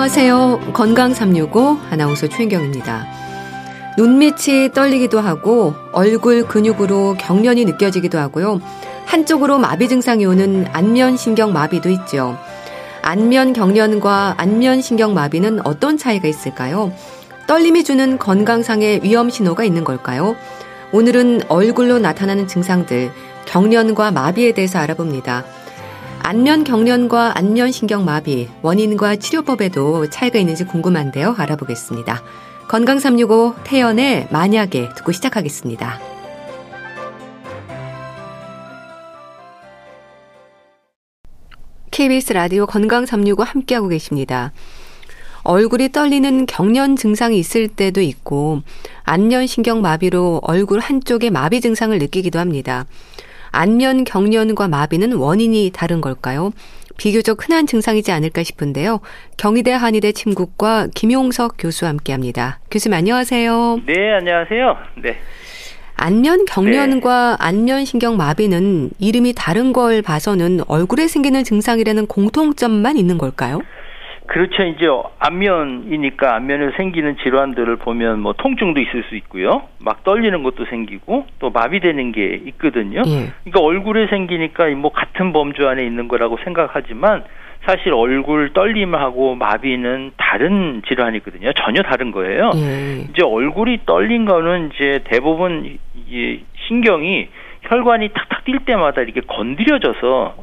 안녕하세요. 건강 365 아나운서 최인경입니다. 눈밑이 떨리기도 하고 얼굴 근육으로 경련이 느껴지기도 하고요. 한쪽으로 마비 증상이 오는 안면 신경 마비도 있죠. 안면 경련과 안면 신경 마비는 어떤 차이가 있을까요? 떨림이 주는 건강상의 위험 신호가 있는 걸까요? 오늘은 얼굴로 나타나는 증상들, 경련과 마비에 대해서 알아봅니다. 안면 경련과 안면 신경 마비, 원인과 치료법에도 차이가 있는지 궁금한데요. 알아보겠습니다. 건강 365 태연의 만약에 듣고 시작하겠습니다. KBS 라디오 건강 365 함께하고 계십니다. 얼굴이 떨리는 경련 증상이 있을 때도 있고 안면 신경 마비로 얼굴 한쪽에 마비 증상을 느끼기도 합니다. 안면 경련과 마비는 원인이 다른 걸까요? 비교적 흔한 증상이지 않을까 싶은데요. 경희대 한의대 침국과 김용석 교수와 함께 합니다. 교수님 안녕하세요. 네, 안녕하세요. 네. 안면 경련과 네. 안면 신경 마비는 이름이 다른 걸 봐서는 얼굴에 생기는 증상이라는 공통점만 있는 걸까요? 그렇죠. 이제 안면이니까 안면에 생기는 질환들을 보면 뭐 통증도 있을 수 있고요. 막 떨리는 것도 생기고 또 마비되는 게 있거든요. 예. 그러니까 얼굴에 생기니까 뭐 같은 범주 안에 있는 거라고 생각하지만 사실 얼굴 떨림하고 마비는 다른 질환이거든요. 전혀 다른 거예요. 예. 이제 얼굴이 떨린 거는 이제 대부분 이 신경이 혈관이 탁탁 뛸 때마다 이렇게 건드려져서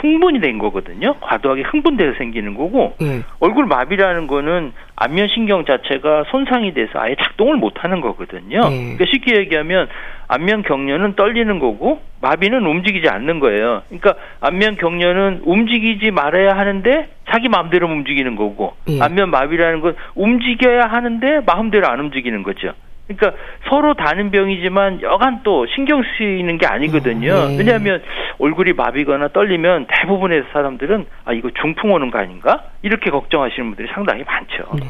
흥분이 된 거거든요. 과도하게 흥분돼서 생기는 거고 네. 얼굴 마비라는 거는 안면 신경 자체가 손상이 돼서 아예 작동을 못 하는 거거든요. 네. 그러니까 쉽게 얘기하면 안면 경련은 떨리는 거고 마비는 움직이지 않는 거예요. 그러니까 안면 경련은 움직이지 말아야 하는데 자기 마음대로 움직이는 거고 네. 안면 마비라는 건 움직여야 하는데 마음대로 안 움직이는 거죠. 그러니까 서로 다른 병이지만 여간 또 신경 쓰이는 게 아니거든요. 음, 네. 왜냐하면 얼굴이 마비거나 떨리면 대부분의 사람들은 아 이거 중풍 오는 거 아닌가 이렇게 걱정하시는 분들이 상당히 많죠. 네.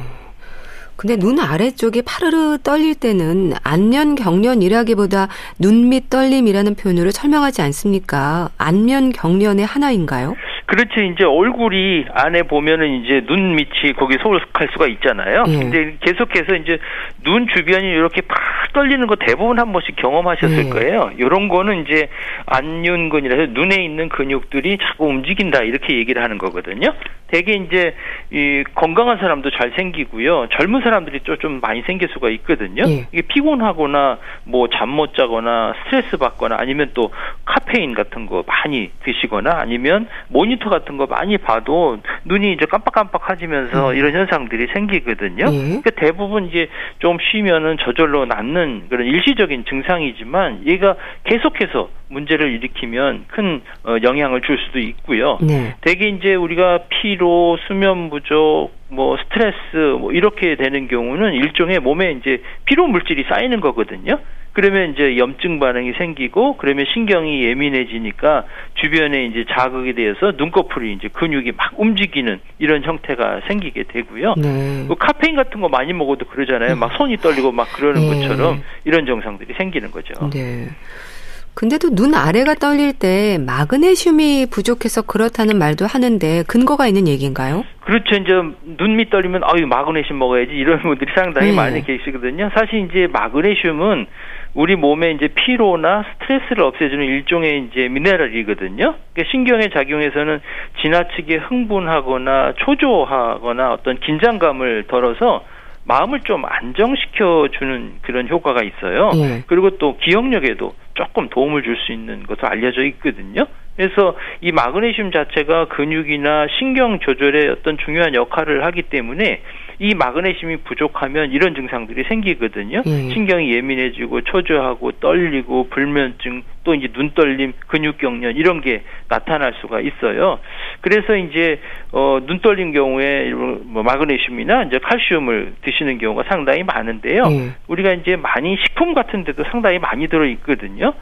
근데 눈 아래쪽이 파르르 떨릴 때는 안면 경련이라기보다 눈 밑 떨림이라는 표현으로 설명하지 않습니까? 안면 경련의 하나인가요? 그렇죠. 이제 얼굴이 안에 보면은 이제 눈 밑이 거기 속할 수가 있잖아요. 예. 근데 계속해서 이제 눈 주변이 이렇게 팍 떨리는 거 대부분 한 번씩 경험하셨을 예. 거예요. 이런 거는 이제 안윤근이라서 눈에 있는 근육들이 자꾸 움직인다 이렇게 얘기를 하는 거거든요. 대개 이제 이 건강한 사람도 잘 생기고요. 젊은 사람들이 좀, 좀 많이 생길 수가 있거든요. 예. 이게 피곤하거나 뭐 잠 못 자거나 스트레스 받거나 아니면 또 카페인 같은 거 많이 드시거나 아니면 모니 모니터 같은 거 많이 봐도 눈이 이제 깜빡깜빡하지면서 음. 이런 현상들이 생기거든요. 예. 그러니까 대부분 이제 좀 쉬면은 저절로 낫는 그런 일시적인 증상이지만 얘가 계속해서 문제를 일으키면 큰 어, 영향을 줄 수도 있고요. 네. 대개 이제 우리가 피로, 수면 부족, 뭐 스트레스 뭐 이렇게 되는 경우는 일종의 몸에 이제 피로 물질이 쌓이는 거거든요. 그러면 이제 염증 반응이 생기고 그러면 신경이 예민해지니까 주변에 이제 자극이 되어서 눈꺼풀이 이제 근육이 막 움직이는 이런 형태가 생기게 되고요. 네. 뭐 카페인 같은 거 많이 먹어도 그러잖아요. 막 손이 떨리고 막 그러는 네. 것처럼 이런 증상들이 생기는 거죠. 네. 근데도 눈 아래가 떨릴 때 마그네슘이 부족해서 그렇다는 말도 하는데 근거가 있는 얘기인가요? 그렇죠. 이제 눈밑 떨리면 아유 마그네슘 먹어야지 이런 분들이 상당히 네. 많이 계시거든요. 사실 이제 마그네슘은 우리 몸에 이제 피로나 스트레스를 없애주는 일종의 이제 미네랄이거든요. 그러니까 신경의 작용에서는 지나치게 흥분하거나 초조하거나 어떤 긴장감을 덜어서 마음을 좀 안정시켜 주는 그런 효과가 있어요. 네. 그리고 또 기억력에도 조금 도움을 줄 수 있는 것으로 알려져 있거든요. 그래서 이 마그네슘 자체가 근육이나 신경 조절에 어떤 중요한 역할을 하기 때문에 이 마그네슘이 부족하면 이런 증상들이 생기거든요. 음. 신경이 예민해지고 초조하고 떨리고 불면증 또 이제 눈떨림, 근육경련 이런 게 나타날 수가 있어요. 그래서 이제 어 눈떨린 경우에 뭐 마그네슘이나 이제 칼슘을 드시는 경우가 상당히 많은데요. 음. 우리가 이제 많이 식품 같은 데도 상당히 많이 들어 있거든요.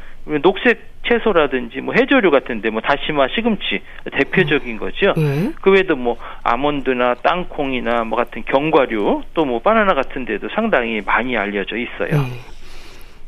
녹색 채소라든지 뭐 해조류 같은데 뭐 다시마, 시금치 대표적인 거죠. 음. 그 외에도 뭐 아몬드나 땅콩이나 뭐 같은 견과류 또 뭐 바나나 같은 데도 상당히 많이 알려져 있어요. 음.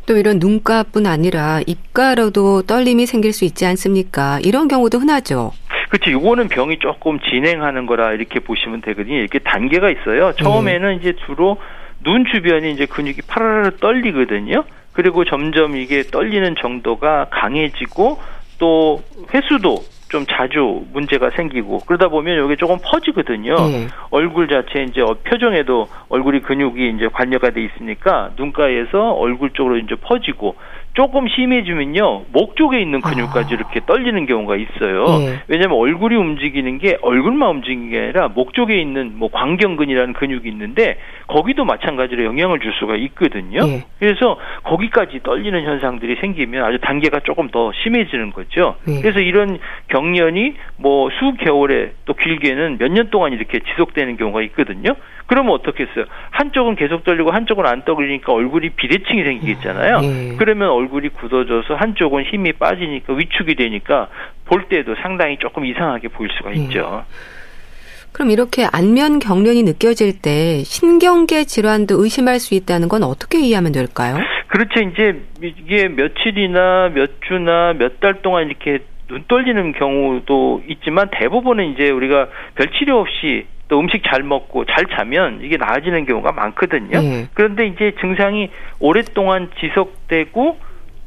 또 이런 눈가뿐 아니라 입가로도 떨림이 생길 수 있지 않습니까? 이런 경우도 흔하죠. 그렇죠. 요거는 병이 조금 진행하는 거라 이렇게 보시면 되거든요. 이렇게 단계가 있어요. 처음에는 음. 이제 주로 눈 주변이 이제 근육이 파라라 떨리거든요. 그리고 점점 이게 떨리는 정도가 강해지고 또 횟수도 좀 자주 문제가 생기고 그러다 보면 여기 조금 퍼지거든요. 네. 얼굴 자체 이제 어, 표정에도 얼굴이 근육이 이제 관여가 돼 있으니까 눈가에서 얼굴 쪽으로 이제 퍼지고 조금 심해지면요 목 쪽에 있는 근육까지 아. 이렇게 떨리는 경우가 있어요. 네. 왜냐하면 얼굴이 움직이는 게 얼굴만 움직이는 게 아니라 목 쪽에 있는 뭐 광경근이라는 근육이 있는데 거기도 마찬가지로 영향을 줄 수가 있거든요. 네. 그래서 거기까지 떨리는 현상들이 생기면 아주 단계가 조금 더 심해지는 거죠. 네. 그래서 이런 경련이 뭐 수개월에 또 길게는 몇 년 동안 이렇게 지속되는 경우가 있거든요. 그러면 어떻겠어요? 한쪽은 계속 떨리고 한쪽은 안 떨리니까 얼굴이 비대칭이 생기겠잖아요. 네. 그러면 얼굴이 굳어져서 한쪽은 힘이 빠지니까 위축이 되니까 볼 때도 상당히 조금 이상하게 보일 수가 네. 있죠. 그럼 이렇게 안면 경련이 느껴질 때 신경계 질환도 의심할 수 있다는 건 어떻게 이해하면 될까요? 그렇죠. 이제 이게 며칠이나 몇 주나 몇 달 동안 이렇게 눈 떨리는 경우도 있지만 대부분은 이제 우리가 별 치료 없이 또 음식 잘 먹고 잘 자면 이게 나아지는 경우가 많거든요. 네. 그런데 이제 증상이 오랫동안 지속되고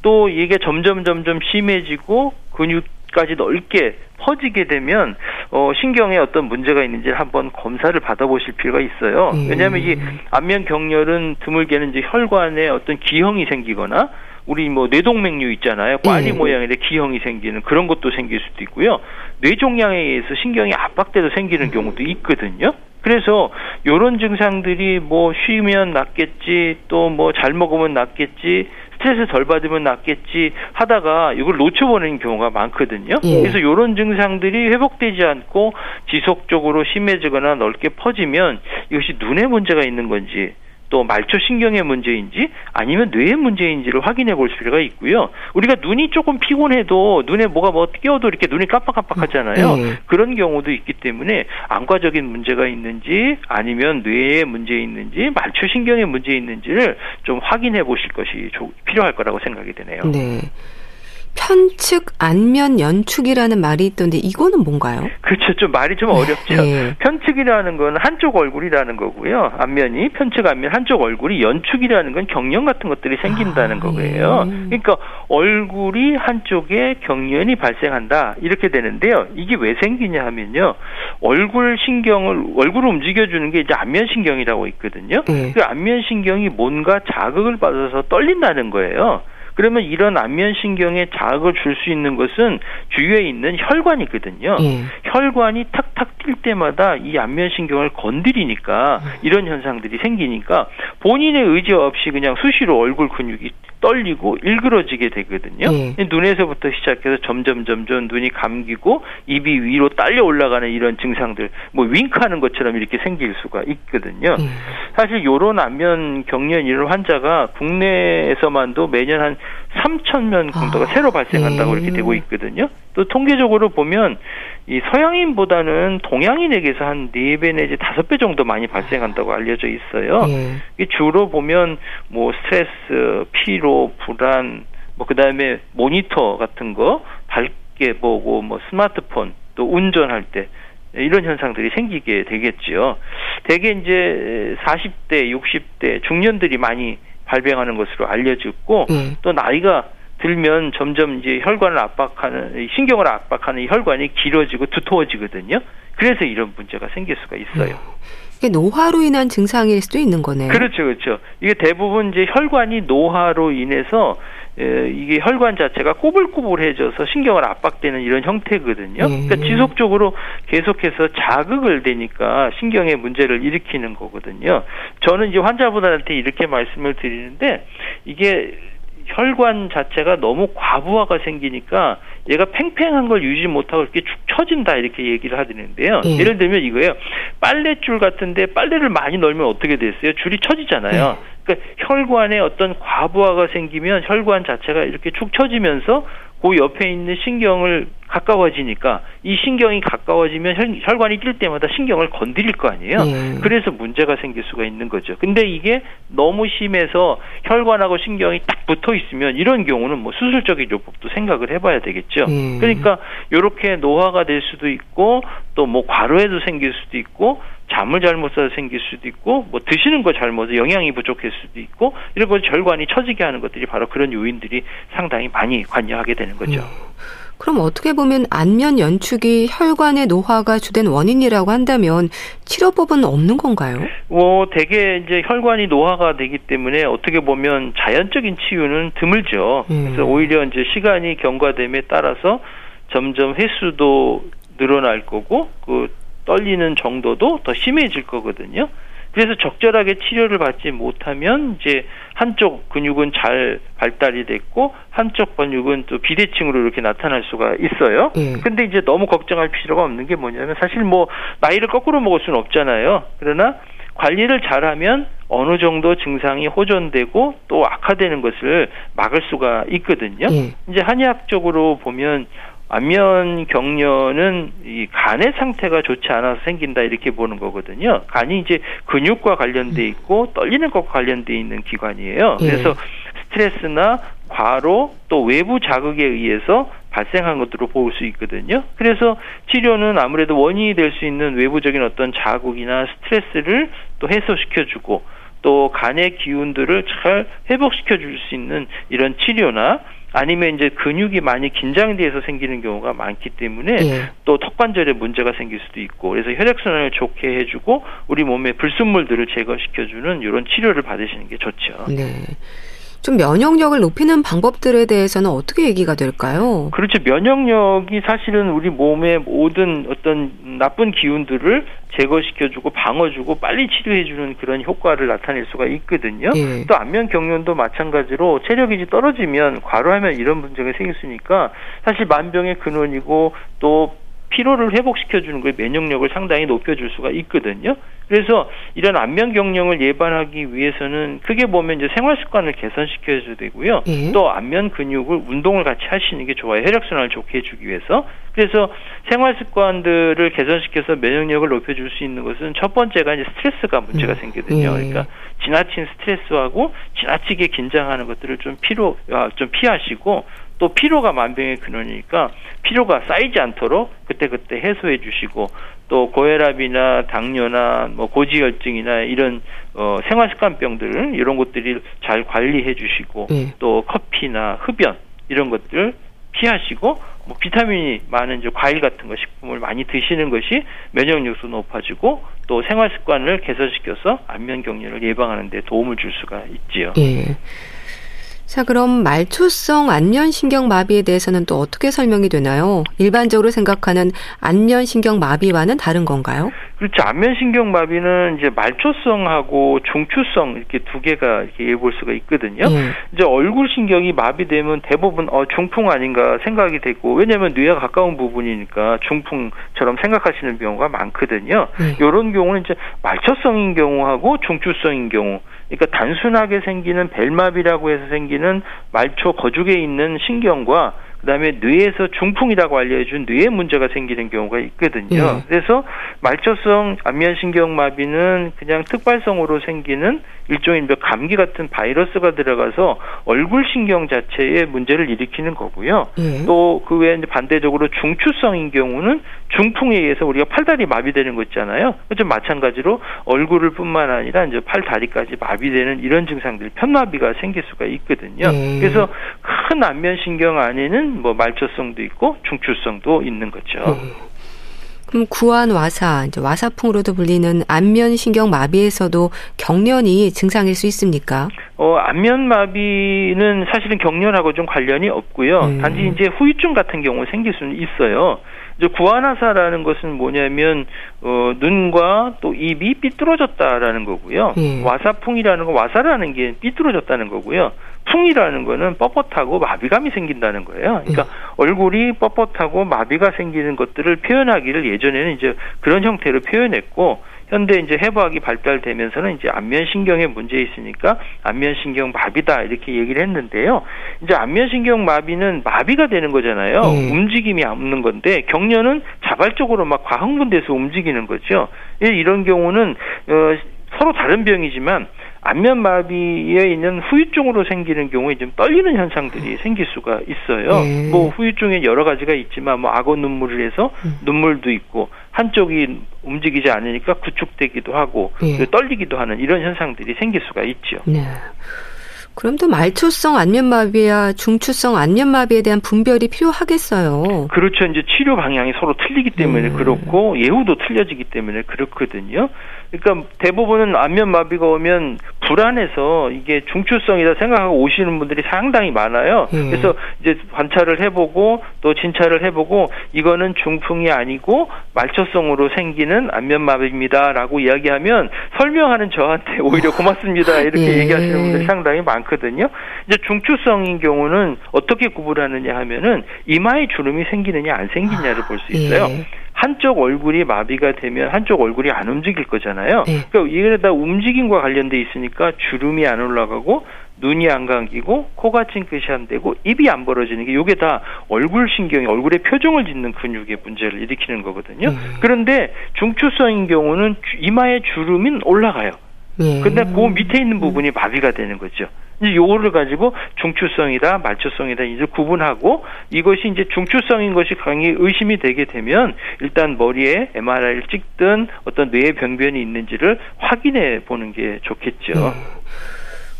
또 이게 점점 점점 심해지고 근육까지 넓게 퍼지게 되면 어 신경에 어떤 문제가 있는지 한번 검사를 받아보실 필요가 있어요. 네. 왜냐하면 이 안면 경련은 드물게는 이제 혈관에 어떤 기형이 생기거나 우리 뭐 뇌동맥류 있잖아요. 꽈리 네. 모양의 기형이 생기는 그런 것도 생길 수도 있고요. 뇌종양에 의해서 신경이 압박돼서 생기는 경우도 있거든요. 그래서 요런 증상들이 뭐 쉬면 낫겠지 또 뭐 잘 먹으면 낫겠지 스트레스 덜 받으면 낫겠지 하다가 이걸 놓쳐버리는 경우가 많거든요. 예. 그래서 이런 증상들이 회복되지 않고 지속적으로 심해지거나 넓게 퍼지면 이것이 눈에 문제가 있는 건지 또 말초 신경의 문제인지 아니면 뇌의 문제인지를 확인해 볼 필요가 있고요. 우리가 눈이 조금 피곤해도 눈에 뭐가 뭐 끼어도 이렇게 눈이 깜빡깜빡하잖아요. 네. 그런 경우도 있기 때문에 안과적인 문제가 있는지 아니면 뇌에 문제 있는지 말초 신경의 문제 있는지를 좀 확인해 보실 것이 필요할 거라고 생각이 되네요. 네. 편측 안면 연축이라는 말이 있던데 이거는 뭔가요? 그렇죠. 좀 말이 좀 어렵죠. 네. 편측이라는 건 한쪽 얼굴이라는 거고요. 안면이 편측 안면 한쪽 얼굴이 연축이라는 건 경련 같은 것들이 생긴다는 아, 거예요. 네. 그러니까 얼굴이 한쪽에 경련이 발생한다 이렇게 되는데요. 이게 왜 생기냐 하면요. 얼굴 신경을 얼굴을 움직여 주는 게 이제 안면 신경이라고 있거든요. 네. 그 안면 신경이 뭔가 자극을 받아서 떨린다는 거예요. 그러면 이런 안면신경에 자극을 줄 수 있는 것은 주위에 있는 혈관이거든요. 예. 혈관이 탁 탁 뛸 때마다 이 안면신경을 건드리니까 음. 이런 현상들이 생기니까 본인의 의지 없이 그냥 수시로 얼굴 근육이 떨리고 일그러지게 되거든요. 예. 눈에서부터 시작해서 점점 점점 눈이 감기고 입이 위로 딸려 올라가는 이런 증상들, 뭐 윙크하는 것처럼 이렇게 생길 수가 있거든요. 예. 사실 요런 안면 경련 이런 환자가 국내에서만도 매년 한 3천 명 정도가 아, 새로 발생한다고 예. 이렇게 되고 있거든요. 또 통계적으로 보면 이 서양인보다는 동양인에게서 한 4배 내지 5배 정도 많이 발생한다고 알려져 있어요. 예. 주로 보면 뭐 스트레스, 피로, 불안, 뭐 그다음에 모니터 같은 거 밝게 보고 뭐 스마트폰 또 운전할 때 이런 현상들이 생기게 되겠지요. 대개 이제 40대, 60대 중년들이 많이 발병하는 것으로 알려졌고 음. 또 나이가 들면 점점 이제 혈관을 압박하는 신경을 압박하는 혈관이 길어지고 두터워지거든요. 그래서 이런 문제가 생길 수가 있어요. 이게 노화로 인한 증상일 수도 있는 거네요. 그렇죠, 그렇죠. 이게 대부분 이제 혈관이 노화로 인해서 이게 혈관 자체가 꼬불꼬불해져서 신경을 압박되는 이런 형태거든요. 네. 그러니까 지속적으로 계속해서 자극을 되니까 신경에 문제를 일으키는 거거든요. 저는 이제 환자분들한테 이렇게 말씀을 드리는데 이게 혈관 자체가 너무 과부하가 생기니까 얘가 팽팽한 걸 유지 못하고 이렇게 축 처진다 이렇게 얘기를 하드는데요. 네. 예를 들면 이거예요. 빨래줄 같은데 빨래를 많이 넣으면 어떻게 됐어요? 줄이 처지잖아요. 네. 그러니까 혈관에 어떤 과부하가 생기면 혈관 자체가 이렇게 축 처지면서 그 옆에 있는 신경을 가까워지니까 이 신경이 가까워지면 혈, 혈관이 뛸 때마다 신경을 건드릴 거 아니에요. 예. 그래서 문제가 생길 수가 있는 거죠. 근데 이게 너무 심해서 혈관하고 신경이 딱 붙어 있으면 이런 경우는 뭐 수술적인 요법도 생각을 해봐야 되겠죠. 예. 그러니까 이렇게 노화가 될 수도 있고 또 뭐 과로에도 생길 수도 있고 잠을 잘못 자서 생길 수도 있고 뭐 드시는 거 잘못해서 영양이 부족할 수도 있고 이런 거 절관이 처지게 하는 것들이 바로 그런 요인들이 상당히 많이 관여하게 되는 거죠. 음. 그럼 어떻게 보면 안면 연축이 혈관의 노화가 주된 원인이라고 한다면 치료법은 없는 건가요? 뭐 대개 이제 혈관이 노화가 되기 때문에 어떻게 보면 자연적인 치유는 드물죠. 음. 그래서 오히려 이제 시간이 경과됨에 따라서 점점 횟수도 늘어날 거고 그 떨리는 정도도 더 심해질 거거든요. 그래서 적절하게 치료를 받지 못하면 이제 한쪽 근육은 잘 발달이 됐고 한쪽 근육은 또 비대칭으로 이렇게 나타날 수가 있어요. 예. 근데 이제 너무 걱정할 필요가 없는 게 뭐냐면 사실 뭐 나이를 거꾸로 먹을 수는 없잖아요. 그러나 관리를 잘하면 어느 정도 증상이 호전되고 또 악화되는 것을 막을 수가 있거든요. 예. 이제 한의학적으로 보면 안면 경련은 이 간의 상태가 좋지 않아서 생긴다 이렇게 보는 거거든요. 간이 이제 근육과 관련돼 있고 떨리는 것과 관련돼 있는 기관이에요. 예. 그래서 스트레스나 과로 또 외부 자극에 의해서 발생한 것으로 볼 수 있거든요. 그래서 치료는 아무래도 원인이 될 수 있는 외부적인 어떤 자극이나 스트레스를 또 해소시켜주고 또 간의 기운들을 잘 회복시켜 줄 수 있는 이런 치료나 아니면 이제 근육이 많이 긴장돼서 생기는 경우가 많기 때문에 예. 또 턱관절에 문제가 생길 수도 있고 그래서 혈액순환을 좋게 해주고 우리 몸의 불순물들을 제거시켜주는 이런 치료를 받으시는 게 좋죠. 네. 좀 면역력을 높이는 방법들에 대해서는 어떻게 얘기가 될까요? 그렇죠. 면역력이 사실은 우리 몸의 모든 어떤 나쁜 기운들을 제거시켜주고 방어주고 빨리 치료해주는 그런 효과를 나타낼 수가 있거든요. 예. 또 안면 경련도 마찬가지로 체력이 떨어지면 과로하면 이런 문제가 생길 수 있으니까 사실 만병의 근원이고 또 피로를 회복시켜 주는 거에 면역력을 상당히 높여 줄 수가 있거든요. 그래서 이런 안면 경령을 예방하기 위해서는 크게 보면 이제 생활 습관을 개선시켜 줘야 되고요. 예. 또 안면 근육을 운동을 같이 하시는 게 좋아요. 혈액 순환을 좋게 해 주기 위해서. 그래서 생활 습관들을 개선시켜서 면역력을 높여 줄 수 있는 것은 첫 번째가 이제 스트레스가 문제가 음. 생기거든요. 예. 그러니까 지나친 스트레스하고 지나치게 긴장하는 것들을 좀 피로 아, 좀 피하시고 또 피로가 만병의 근원이니까 피로가 쌓이지 않도록 그때그때 해소해 주시고 또 고혈압이나 당뇨나 뭐 고지혈증이나 이런 어 생활습관병들 이런 것들이 잘 관리해 주시고 네. 또 커피나 흡연 이런 것들 피하시고 뭐 비타민이 많은 이제 과일 같은 거 식품을 많이 드시는 것이 면역력도 높아지고 또 생활 습관을 개선시켜서 안면 경련을 예방하는 데 도움을 줄 수가 있지요. 예. 자, 그럼 말초성 안면신경 마비에 대해서는 또 어떻게 설명이 되나요? 일반적으로 생각하는 안면신경 마비와는 다른 건가요? 그렇죠. 안면신경 마비는 이제 말초성하고 중추성 이렇게 두 개가 이렇게 예볼 수가 있거든요. 예. 이제 얼굴 신경이 마비되면 대부분 어 중풍 아닌가 생각이 되고 왜냐하면 뇌와 가까운 부분이니까 중풍처럼 생각하시는 경우가 많거든요. 예. 이런 경우는 이제 말초성인 경우하고 중추성인 경우 그러니까 단순하게 생기는 벨마비라고 해서 생기는 말초 거죽에 있는 신경과 그다음에 뇌에서 중풍이라고 알려준 뇌에 문제가 생기는 경우가 있거든요. 예. 그래서 말초성 안면신경 마비는 그냥 특발성으로 생기는 일종의 감기 같은 바이러스가 들어가서 얼굴 신경 자체에 문제를 일으키는 거고요. 예. 또그 외에 반대적으로 중추성인 경우는 중풍에 의해서 우리가 팔다리 마비되는 거 있잖아요. 좀 마찬가지로 얼굴을 뿐만 아니라 이제 팔 다리까지 마비되는 이런 증상들 편마비가 생길 수가 있거든요. 예. 그래서 큰 안면신경 안에는 뭐 말초성도 있고 중추성도 있는 거죠. 예. 그럼 구안 와사, 이제 와사풍으로도 불리는 안면 신경 마비에서도 경련이 증상일 수 있습니까? 어, 안면 마비는 사실은 경련하고 좀 관련이 없고요. 음. 단지 이제 후유증 같은 경우 생길 수는 있어요. 이제 구안화사라는 것은 뭐냐면 어, 눈과 또 입이 삐뚤어졌다라는 거고요. 예. 와사풍이라는 거 와사라는 게 삐뚤어졌다는 거고요. 풍이라는 거는 뻣뻣하고 마비감이 생긴다는 거예요. 그러니까 예. 얼굴이 뻣뻣하고 마비가 생기는 것들을 표현하기를 예전에는 이제 그런 형태로 표현했고 현대 이제 해부학이 발달되면서는 이제 안면신경에 문제 있으니까 안면신경 마비다 이렇게 얘기를 했는데요. 이제 안면신경 마비는 마비가 되는 거잖아요. 음. 움직임이 없는 건데 경련은 자발적으로 막 과흥분돼서 움직이는 거죠. 이런 경우는 어, 서로 다른 병이지만 안면 마비에 있는 후유증으로 생기는 경우에 좀 떨리는 현상들이 생길 수가 있어요. 네. 뭐 후유증에 여러 가지가 있지만 뭐 악어 눈물을 해서 음. 눈물도 있고 한쪽이 움직이지 않으니까 구축되기도 하고 네. 떨리기도 하는 이런 현상들이 생길 수가 있죠. 네. 그럼 또 말초성 안면마비와 중추성 안면마비에 대한 분별이 필요하겠어요. 그렇죠. 이제 치료 방향이 서로 틀리기 때문에 음. 그렇고 예후도 틀려지기 때문에 그렇거든요. 그러니까 대부분은 안면 마비가 오면 불안해서 이게 중추성이다 생각하고 오시는 분들이 상당히 많아요. 음. 그래서 이제 관찰을 해보고 또 진찰을 해보고 이거는 중풍이 아니고 말초성으로 생기는 안면 마비입니다라고 이야기하면 설명하는 저한테 오히려 고맙습니다 이렇게 예. 얘기하시는 분들이 상당히 많거든요. 이제 중추성인 경우는 어떻게 구분하느냐 하면은 이마에 주름이 생기느냐 안 생기냐를 볼 수 있어요. 예. 한쪽 얼굴이 마비가 되면 한쪽 얼굴이 안 움직일 거잖아요. 네. 그러니까 이게 다 움직임과 관련돼 있으니까 주름이 안 올라가고 눈이 안 감기고 코가 찡긋이 안 되고 입이 안 벌어지는 게 이게 다 얼굴 신경이 얼굴의 표정을 짓는 근육의 문제를 일으키는 거거든요. 음. 그런데 중추성인 경우는 이마에 주름이 올라가요. 예. 근데 그 밑에 있는 부분이 마비가 되는 거죠. 이제 요거를 가지고 중추성이다, 말초성이다 이제 구분하고 이것이 이제 중추성인 것이 강히 의심이 되게 되면 일단 머리에 MRI를 찍든 어떤 뇌 병변이 있는지를 확인해 보는 게 좋겠죠. 네.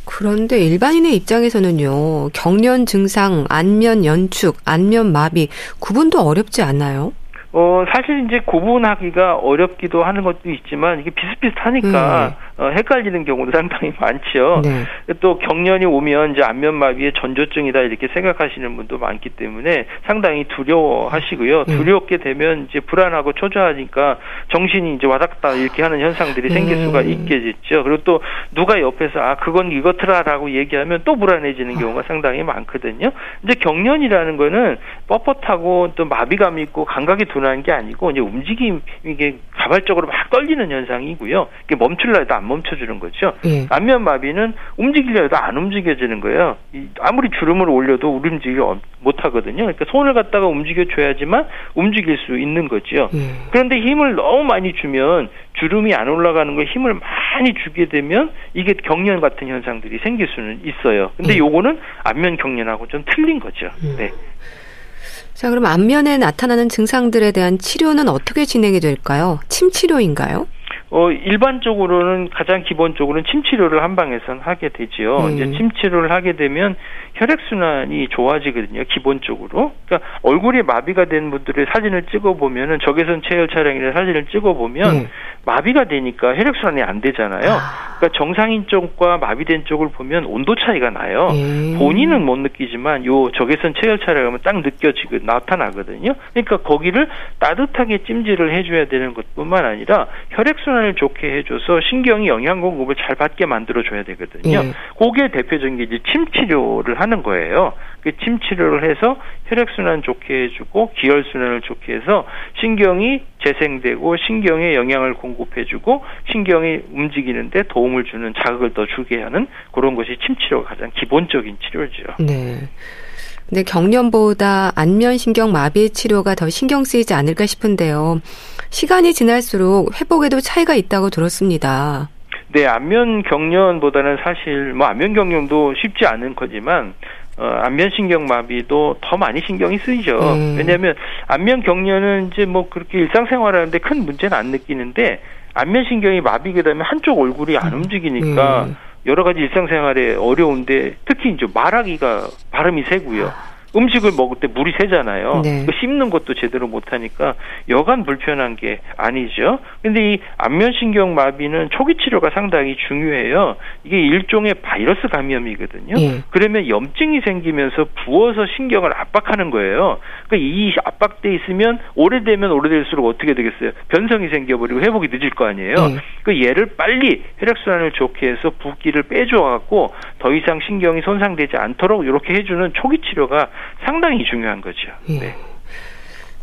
그런데 일반인의 입장에서는요, 경련 증상, 안면 연축, 안면 마비, 구분도 어렵지 않나요? 어, 사실 이제 구분하기가 어렵기도 하는 것도 있지만 이게 비슷비슷하니까 음. 어, 헷갈리는 경우도 상당히 많죠. 네. 또 경련이 오면 이제 안면마비의 전조증이다 이렇게 생각하시는 분도 많기 때문에 상당히 두려워하시고요. 네. 두렵게 되면 이제 불안하고 초조하니까 정신이 이제 와닥다 이렇게 하는 현상들이 생길 음. 수가 있게 됐죠. 그리고 또 누가 옆에서 아 그건 이것트라라고 얘기하면 또 불안해지는 경우가 상당히 많거든요. 이제 경련이라는 거는 뻣뻣하고 또 마비감이 있고 감각이 둔한 게 아니고 이제 움직임 이 게 자발적으로 막 떨리는 현상이고요. 이게 멈출라 해도 안 멈춰주는 거죠. 예. 안면 마비는 움직이려 해도 안 움직여지는 거예요. 아무리 주름을 올려도 움직이지 못하거든요. 그러니까 손을 갖다가 움직여줘야지만 움직일 수 있는 거죠. 예. 그런데 힘을 너무 많이 주면 주름이 안 올라가는 거 힘을 많이 주게 되면 이게 경련 같은 현상들이 생길 수는 있어요. 근데 예. 요거는 안면 경련하고 좀 틀린 거죠. 음. 네. 자, 그럼 안면에 나타나는 증상들에 대한 치료는 어떻게 진행이 될까요? 침 치료인가요? 어, 일반적으로는 가장 기본적으로는 침 치료를 한방에선 하게 되지요. 음. 이제 침 치료를 하게 되면 혈액순환이 좋아지거든요, 기본적으로. 그러니까 얼굴이 마비가 된 분들의 사진을 찍어보면은 적외선 체열 촬영이나 사진을 찍어보면 음. 마비가 되니까 혈액순환이 안 되잖아요. 아. 그러니까 정상인 쪽과 마비된 쪽을 보면 온도 차이가 나요. 음. 본인은 못 느끼지만 요 적외선 체열 촬영하면 딱 느껴지고 나타나거든요. 그러니까 거기를 따뜻하게 찜질을 해줘야 되는 것뿐만 아니라 혈액순환 을 좋게 해줘서 신경이 영양 공급을 잘 받게 만들어줘야 되거든요. 음. 그게 대표적인 게 이제 침 치료를 하는 거예요. 그 침 치료를 해서 혈액순환 좋게 해주고 기혈순환을 좋게 해서 신경이 재생되고 신경에 영양을 공급해주고 신경이 움직이는데 도움을 주는 자극을 더 주게 하는 그런 것이 침 치료가 가장 기본적인 치료죠. 네. 근데 경련보다 안면신경 마비 치료가 더 신경 쓰이지 않을까 싶은데요. 시간이 지날수록 회복에도 차이가 있다고 들었습니다. 네, 안면 경련보다는 사실 뭐 안면 경련도 쉽지 않은 거지만 어, 안면신경 마비도 더 많이 신경이 쓰이죠. 음. 왜냐하면 안면 경련은 이제 뭐 그렇게 일상생활하는데 큰 문제는 안 느끼는데 안면신경이 마비게 되면 한쪽 얼굴이 안 음. 움직이니까 음. 여러 가지 일상생활에 어려운데 특히 이제 말하기가 발음이 세고요. 음식을 먹을 때 물이 새잖아요. 네. 그 씹는 것도 제대로 못하니까 여간 불편한 게 아니죠. 근데 이 안면신경 마비는 초기 치료가 상당히 중요해요. 이게 일종의 바이러스 감염이거든요. 네. 그러면 염증이 생기면서 부어서 신경을 압박하는 거예요. 그러니까 이 압박돼 있으면 오래되면 오래될수록 어떻게 되겠어요? 변성이 생겨버리고 회복이 늦을 거 아니에요. 네. 그 얘를 빨리 혈액순환을 좋게 해서 붓기를 빼줘갖고 더 이상 신경이 손상되지 않도록 이렇게 해주는 초기 치료가 상당히 중요한 거죠. 예. 네.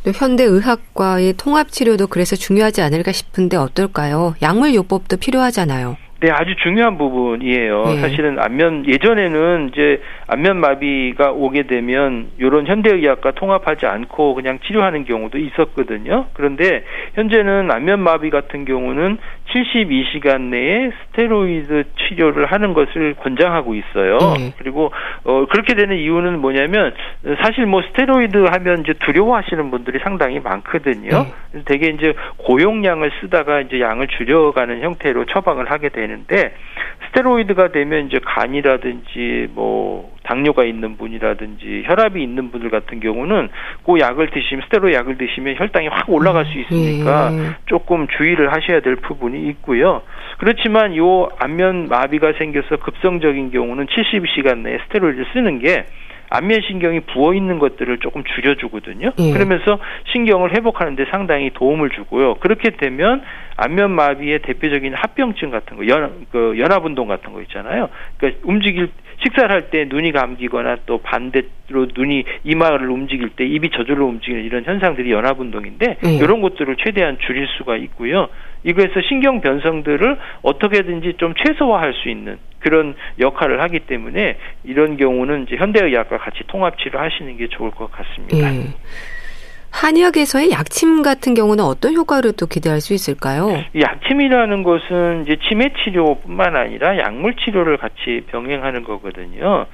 또 현대 의학과의 통합 치료도 그래서 중요하지 않을까 싶은데 어떨까요? 약물 요법도 필요하잖아요. 네, 아주 중요한 부분이에요. 네. 사실은 안면 예전에는 이제 안면 마비가 오게 되면 이런 현대의학과 통합하지 않고 그냥 치료하는 경우도 있었거든요. 그런데 현재는 안면 마비 같은 경우는 72시간 내에 스테로이드 치료를 하는 것을 권장하고 있어요. 네. 그리고 어 그렇게 되는 이유는 뭐냐면 사실 뭐 스테로이드 하면 이제 두려워하시는 분들이 상당히 많거든요. 네. 되게 이제 고용량을 쓰다가 이제 양을 줄여가는 형태로 처방을 하게 되는 되는데 스테로이드가 되면 이제 간이라든지 뭐 당뇨가 있는 분이라든지 혈압이 있는 분들 같은 경우는 그 약을 드시면 스테로이드 약을 드시면 혈당이 확 올라갈 수 있으니까 예. 조금 주의를 하셔야 될 부분이 있고요. 그렇지만 요 안면 마비가 생겨서 급성적인 경우는 72시간 내에 스테로이드를 쓰는 게 안면 신경이 부어 있는 것들을 조금 줄여주거든요. 예. 그러면서 신경을 회복하는데 상당히 도움을 주고요. 그렇게 되면 안면 마비의 대표적인 합병증 같은 거, 연, 그 연합 운동 같은 거 있잖아요. 그러니까 움직일 식사를 할 때 눈이 감기거나 또 반대로 눈이 이마를 움직일 때 입이 저절로 움직이는 이런 현상들이 연합 운동인데 음. 이런 것들을 최대한 줄일 수가 있고요. 이거에서 신경 변성들을 어떻게든지 좀 최소화할 수 있는 그런 역할을 하기 때문에 이런 경우는 이제 현대의학과 같이 통합 치료 하시는 게 좋을 것 같습니다. 음. 한의학에서의 약침 같은 경우는 어떤 효과를 또 기대할 수 있을까요? 약침이라는 것은 이제 치매 치료뿐만 아니라 약물 치료를 같이 병행하는 거거든요.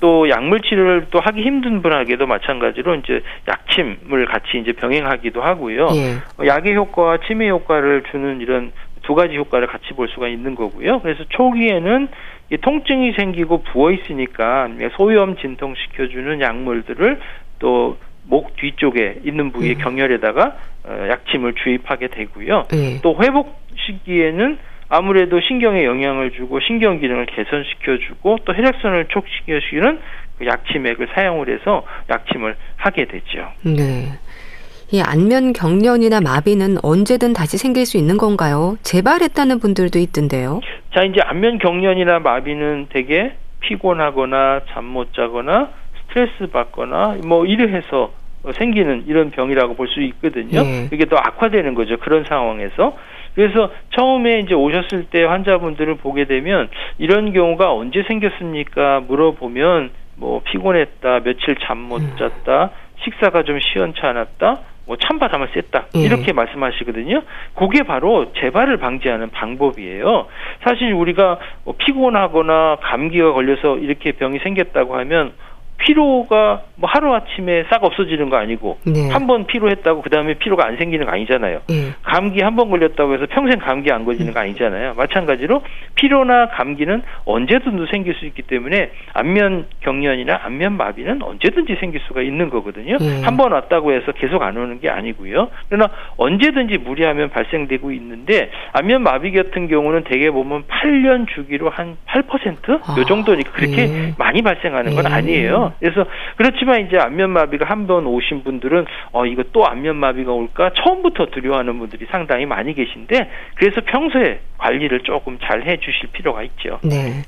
또 약물 치료를 또 하기 힘든 분에게도 마찬가지로 이제 약침을 같이 이제 병행하기도 하고요. 예. 약의 효과와 치매 효과를 주는 이런 두 가지 효과를 같이 볼 수가 있는 거고요. 그래서 초기에는 이 통증이 생기고 부어 있으니까 소염 진통시켜주는 약물들을 또 목 뒤쪽에 있는 부위의 음. 경혈에다가 어, 약침을 주입하게 되고요. 네. 또 회복 시기에는 아무래도 신경에 영향을 주고 신경 기능을 개선시켜주고 또 혈액순환을 촉진시켜주는 그 약침액을 사용을 해서 약침을 하게 되죠. 네. 이 안면 경련이나 마비는 언제든 다시 생길 수 있는 건가요? 재발했다는 분들도 있던데요. 자, 이제 안면 경련이나 마비는 되게 피곤하거나 잠 못 자거나 스트레스 받거나 뭐 이래 해서 생기는 이런 병이라고 볼 수 있거든요. 네. 이게 더 악화되는 거죠. 그런 상황에서. 그래서 처음에 이제 오셨을 때 환자분들을 보게 되면 이런 경우가 언제 생겼습니까? 물어보면 뭐 피곤했다, 며칠 잠 못 잤다, 식사가 좀 시원치 않았다, 뭐 찬바람을 쐈다 예. 이렇게 말씀하시거든요. 그게 바로 재발을 방지하는 방법이에요. 사실 우리가 뭐 피곤하거나 감기가 걸려서 이렇게 병이 생겼다고 하면 피로가 뭐 하루 아침에 싹 없어지는 거 아니고 네. 한번 피로했다고 그 다음에 피로가 안 생기는 거 아니잖아요. 네. 감기 한 번 걸렸다고 해서 평생 감기 안 걸리는 거 아니잖아요. 마찬가지로 피로나 감기는 언제든지 생길 수 있기 때문에 안면 경련이나 안면 마비는 언제든지 생길 수가 있는 거거든요. 네. 한번 왔다고 해서 계속 안 오는 게 아니고요. 그러나 언제든지 무리하면 발생되고 있는데 안면 마비 같은 경우는 대개 보면 8년 주기로 한 8%요 아, 정도니까 그렇게 네. 많이 발생하는 건 네. 아니에요. 그래서 그렇지만 이제 안면마비가 한 번 오신 분들은 어 이거 또 안면마비가 올까 처음부터 두려워하는 분들이 상당히 많이 계신데 그래서 평소에 관리를 조금 잘 해주실 필요가 있죠. 네.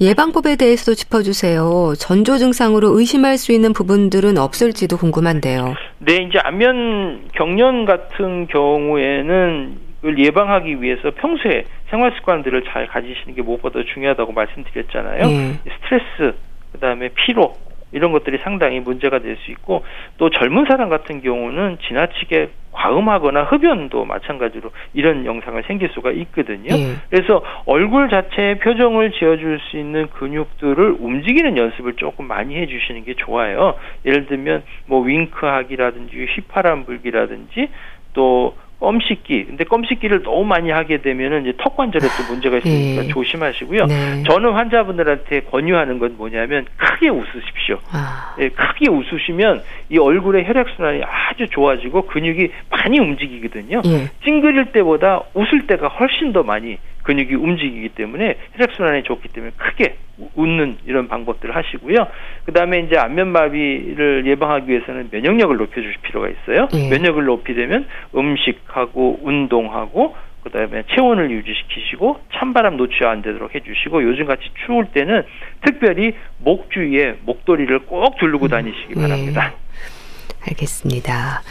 예방법에 대해서도 짚어주세요. 전조 증상으로 의심할 수 있는 부분들은 없을지도 궁금한데요. 네, 이제 안면 경련 같은 경우에는 을 예방하기 위해서 평소에 생활 습관들을 잘 가지시는 게 무엇보다 중요하다고 말씀드렸잖아요. 네. 스트레스, 그다음에 피로 이런 것들이 상당히 문제가 될 수 있고 또 젊은 사람 같은 경우는 지나치게 과음하거나 흡연도 마찬가지로 이런 영상을 생길 수가 있거든요. 예. 그래서 얼굴 자체의 표정을 지어줄 수 있는 근육들을 움직이는 연습을 조금 많이 해주시는 게 좋아요. 예를 들면 뭐 윙크하기라든지 휘파람 불기라든지 또 껌 씻기. 근데 껌 씻기를 너무 많이 하게 되면은 이제 턱 관절에 또 문제가 있으니까 네. 조심하시고요. 네. 저는 환자분들한테 권유하는 건 뭐냐면 크게 웃으십시오. 아. 예, 크게 웃으시면 이 얼굴의 혈액 순환이 아주 좋아지고 근육이 많이 움직이거든요. 예. 찡그릴 때보다 웃을 때가 훨씬 더 많이 근육이 움직이기 때문에 혈액순환에 좋기 때문에 크게 웃는 이런 방법들을 하시고요. 그 다음에 이제 안면마비를 예방하기 위해서는 면역력을 높여줄 필요가 있어요. 예. 면역을 높이려면 음식하고 운동하고 그 다음에 체온을 유지시키시고 찬바람 노출 안 되도록 해주시고 요즘같이 추울 때는 특별히 목 주위에 목도리를 꼭 두르고 다니시기 음. 바랍니다. 예. 알겠습니다.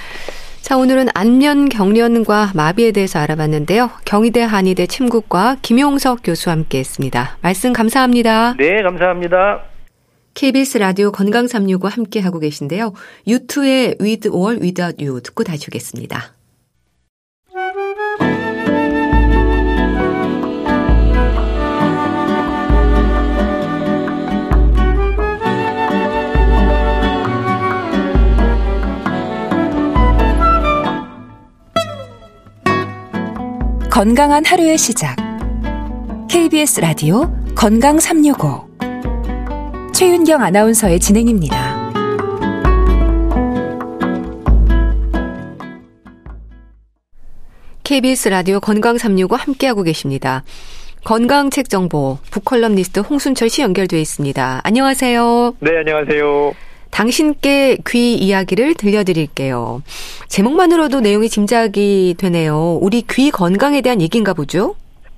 자, 오늘은 안면 경련과 마비에 대해서 알아봤는데요. 경희대 한의대 침구과 김용석 교수와 함께 했습니다. 말씀 감사합니다. 네, 감사합니다. KBS 라디오 건강 365 함께 하고 계신데요. 유투의 With or Without You 듣고 다시 오겠습니다. 건강한 하루의 시작. KBS 라디오 건강 365. 최윤경 아나운서의 진행입니다. KBS 라디오 건강 365 함께하고 계십니다. 건강 책 정보 북컬럼니스트 홍순철 씨 연결돼 있습니다. 안녕하세요. 네, 안녕하세요. 당신께 귀 이야기를 들려드릴게요. 제목만으로도 내용이 짐작이 되네요. 우리 귀 건강에 대한 얘기인가 보죠?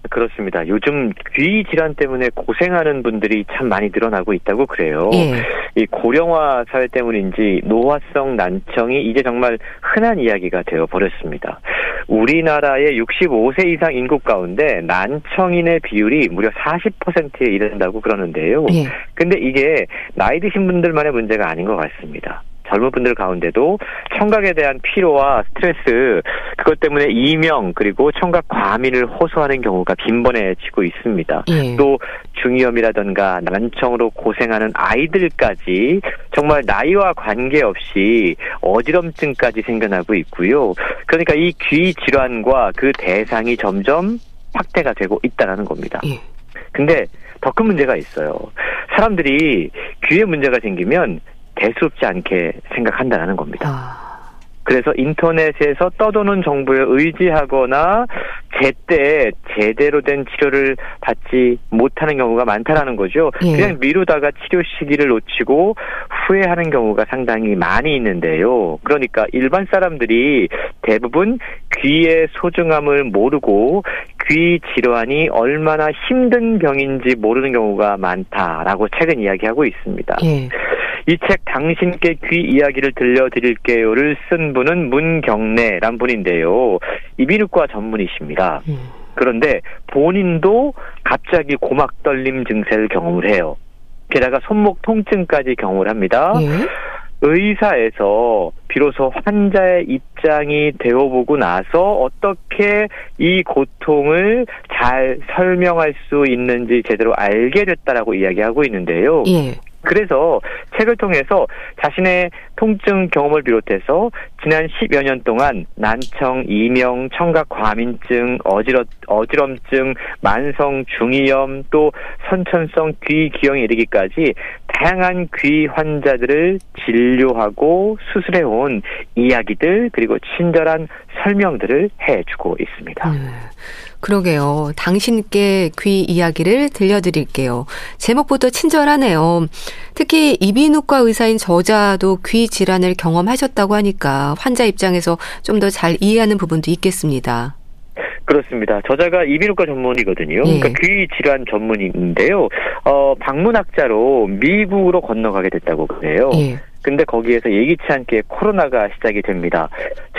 그렇습니다. 요즘 귀 질환 때문에 고생하는 분들이 참 많이 늘어나고 있다고 그래요. 예. 이 고령화 사회 때문인지 노화성 난청이 이제 정말 흔한 이야기가 되어 버렸습니다. 우리나라의 65세 이상 인구 가운데 난청인의 비율이 무려 40%에 이른다고 그러는데요. 예. 근데 이게 나이 드신 분들만의 문제가 아닌 것 같습니다. 젊은 분들 가운데도 청각에 대한 피로와 스트레스 그것 때문에 이명 그리고 청각 과민을 호소하는 경우가 빈번해지고 있습니다. 예. 또 중이염이라든가 난청으로 고생하는 아이들까지 정말 나이와 관계없이 어지럼증까지 생겨나고 있고요. 그러니까 이 귀 질환과 그 대상이 점점 확대가 되고 있다라는 겁니다. 예. 근데 더 큰 문제가 있어요. 사람들이 귀에 문제가 생기면 대수롭지 않게 생각한다는 겁니다. 아. 그래서 인터넷에서 떠도는 정보에 의지하거나 제때 제대로 된 치료를 받지 못하는 경우가 많다라는 거죠. 예. 그냥 미루다가 치료 시기를 놓치고 후회하는 경우가 상당히 많이 있는데요. 그러니까 일반 사람들이 대부분 귀의 소중함을 모르고 귀 질환이 얼마나 힘든 병인지 모르는 경우가 많다라고 최근 이야기하고 있습니다. 예. 이 책 당신께 귀 이야기를 들려드릴게요를 쓴 분은 문경래란 분인데요. 이비인후과 전문의십니다. 음. 그런데 본인도 갑자기 고막 떨림 증세를 경험을 해요. 게다가 손목 통증까지 경험을 합니다. 예? 의사에서 비로소 환자의 입장이 되어보고 나서 어떻게 이 고통을 잘 설명할 수 있는지 제대로 알게 됐다라고 이야기하고 있는데요. 예. 그래서 책을 통해서 자신의 통증 경험을 비롯해서 지난 10여 년 동안 난청, 이명, 청각 과민증, 어지러, 어지럼증, 만성 중이염, 또 선천성 귀 기형에 이르기까지 다양한 귀 환자들을 진료하고 수술해 온 이야기들 그리고 친절한 설명들을 해주고 있습니다. 음. 그러게요. 당신께 귀 이야기를 들려드릴게요. 제목부터 친절하네요. 특히 이비인후과 의사인 저자도 귀 질환을 경험하셨다고 하니까 환자 입장에서 좀 더 잘 이해하는 부분도 있겠습니다. 그렇습니다. 저자가 이비인후과 전문이거든요. 예. 그러니까 귀 질환 전문인데요. 어, 방문학자로 미국으로 건너가게 됐다고 그래요. 예. 근데 거기에서 예기치 않게 코로나가 시작이 됩니다.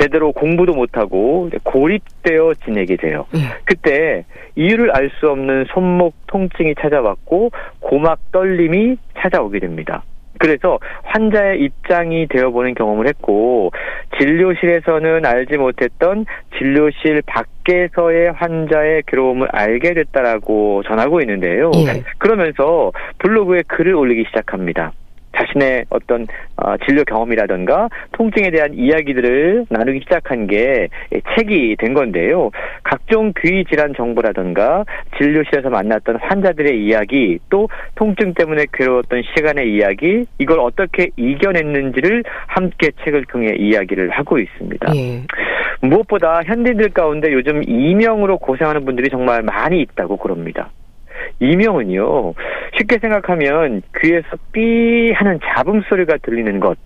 제대로 공부도 못하고 고립되어 지내게 돼요. 예. 그때 이유를 알 수 없는 손목 통증이 찾아왔고 고막 떨림이 찾아오게 됩니다. 그래서 환자의 입장이 되어보는 경험을 했고 진료실에서는 알지 못했던 진료실 밖에서의 환자의 괴로움을 알게 됐다라고 전하고 있는데요. 예. 그러면서 블로그에 글을 올리기 시작합니다. 자신의 어떤 어, 진료 경험이라든가 통증에 대한 이야기들을 나누기 시작한 게 책이 된 건데요. 각종 귀 질환 정보라든가 진료실에서 만났던 환자들의 이야기 또 통증 때문에 괴로웠던 시간의 이야기 이걸 어떻게 이겨냈는지를 함께 책을 통해 이야기를 하고 있습니다. 예. 무엇보다 현대인들 가운데 요즘 이명으로 고생하는 분들이 정말 많이 있다고 그럽니다. 이명은요, 쉽게 생각하면 귀에서 삐 하는 잡음 소리가 들리는 것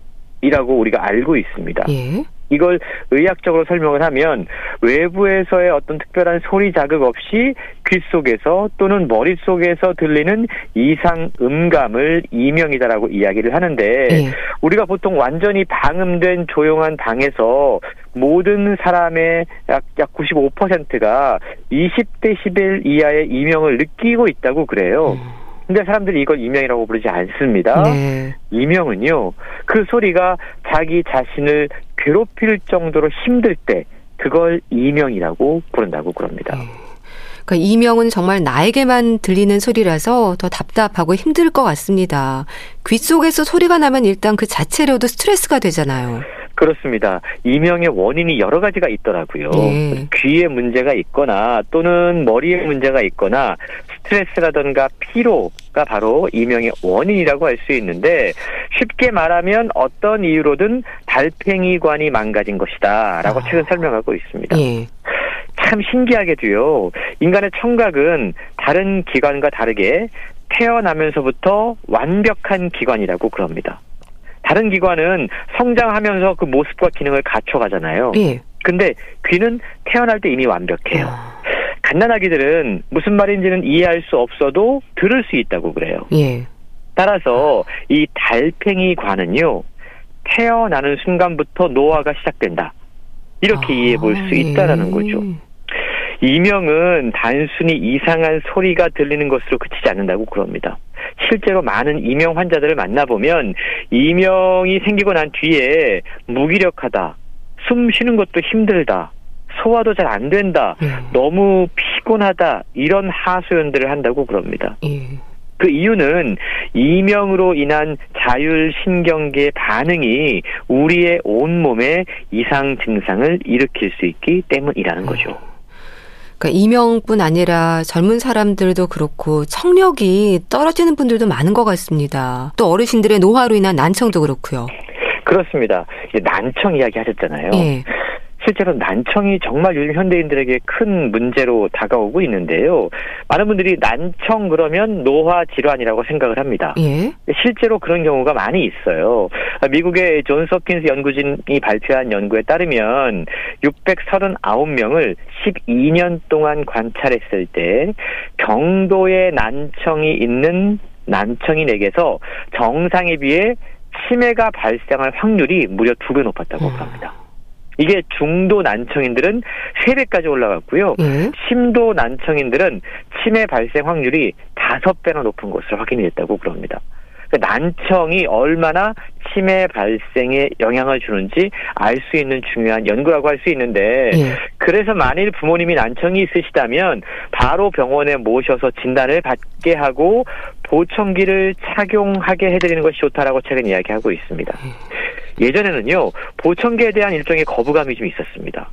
이라고 우리가 알고 있습니다. 예. 이걸 의학적으로 설명을 하면 외부에서의 어떤 특별한 소리 자극 없이 귀 속에서 또는 머릿속에서 들리는 이상 음감을 이명이다라고 이야기를 하는데 네. 우리가 보통 완전히 방음된 조용한 방에서 모든 사람의 약, 약 95%가 20데시벨 이하의 이명을 느끼고 있다고 그래요. 음. 근데 사람들이 이걸 이명이라고 부르지 않습니다. 네. 이명은요, 그 소리가 자기 자신을 괴롭힐 정도로 힘들 때 그걸 이명이라고 부른다고 그럽니다. 네. 그러니까 이명은 정말 나에게만 들리는 소리라서 더 답답하고 힘들 것 같습니다. 귀 속에서 소리가 나면 일단 그 자체로도 스트레스가 되잖아요. 그렇습니다. 이명의 원인이 여러 가지가 있더라고요. 네. 귀에 문제가 있거나 또는 머리에 문제가 있거나 스트레스라든가 피로가 바로 이명의 원인이라고 할 수 있는데 쉽게 말하면 어떤 이유로든 달팽이관이 망가진 것이다라고 아. 최근 설명하고 있습니다. 네. 참 신기하게도요. 인간의 청각은 다른 기관과 다르게 태어나면서부터 완벽한 기관이라고 그럽니다. 다른 기관은 성장하면서 그 모습과 기능을 갖춰가잖아요. 예. 근데 귀는 태어날 때 이미 완벽해요. 아. 갓난아기들은 무슨 말인지는 이해할 수 없어도 들을 수 있다고 그래요. 예. 따라서 이 달팽이 관은요, 태어나는 순간부터 노화가 시작된다. 이렇게 아, 이해해 볼수 예. 있다라는 거죠. 이명은 단순히 이상한 소리가 들리는 것으로 그치지 않는다고 그럽니다. 실제로 많은 이명 환자들을 만나보면 이명이 생기고 난 뒤에 무기력하다, 숨 쉬는 것도 힘들다, 소화도 잘 안 된다, 음. 너무 피곤하다, 이런 하소연들을 한다고 그럽니다. 음. 그 이유는 이명으로 인한 자율 신경계 반응이 우리의 온 몸에 이상 증상을 일으킬 수 있기 때문이라는 거죠. 그러니까 이명뿐 아니라 젊은 사람들도 그렇고 청력이 떨어지는 분들도 많은 것 같습니다. 또 어르신들의 노화로 인한 난청도 그렇고요. 그렇습니다. 난청 이야기 하셨잖아요. 예. 실제로 난청이 정말 요즘 현대인들에게 큰 문제로 다가오고 있는데요. 많은 분들이 난청 그러면 노화 질환이라고 생각을 합니다. 예? 실제로 그런 경우가 많이 있어요. 미국의 존스 홉킨스 연구진이 발표한 연구에 따르면 639명을 12년 동안 관찰했을 때 경도의 난청이 있는 난청인에게서 정상에 비해 치매가 발생할 확률이 무려 두 배 높았다고 음. 합니다. 이게 중도 난청인들은 3배까지 올라갔고요. 예. 심도 난청인들은 치매 발생 확률이 5배나 높은 것으로 확인이 됐다고 그럽니다. 그 난청이 얼마나 치매 발생에 영향을 주는지 알 수 있는 중요한 연구라고 할 수 있는데 예. 그래서 만일 부모님이 난청이 있으시다면 바로 병원에 모셔서 진단을 받게 하고 보청기를 착용하게 해드리는 것이 좋다라고 최근 이야기하고 있습니다. 예. 예전에는요 보청기에 대한 일종의 거부감이 좀 있었습니다.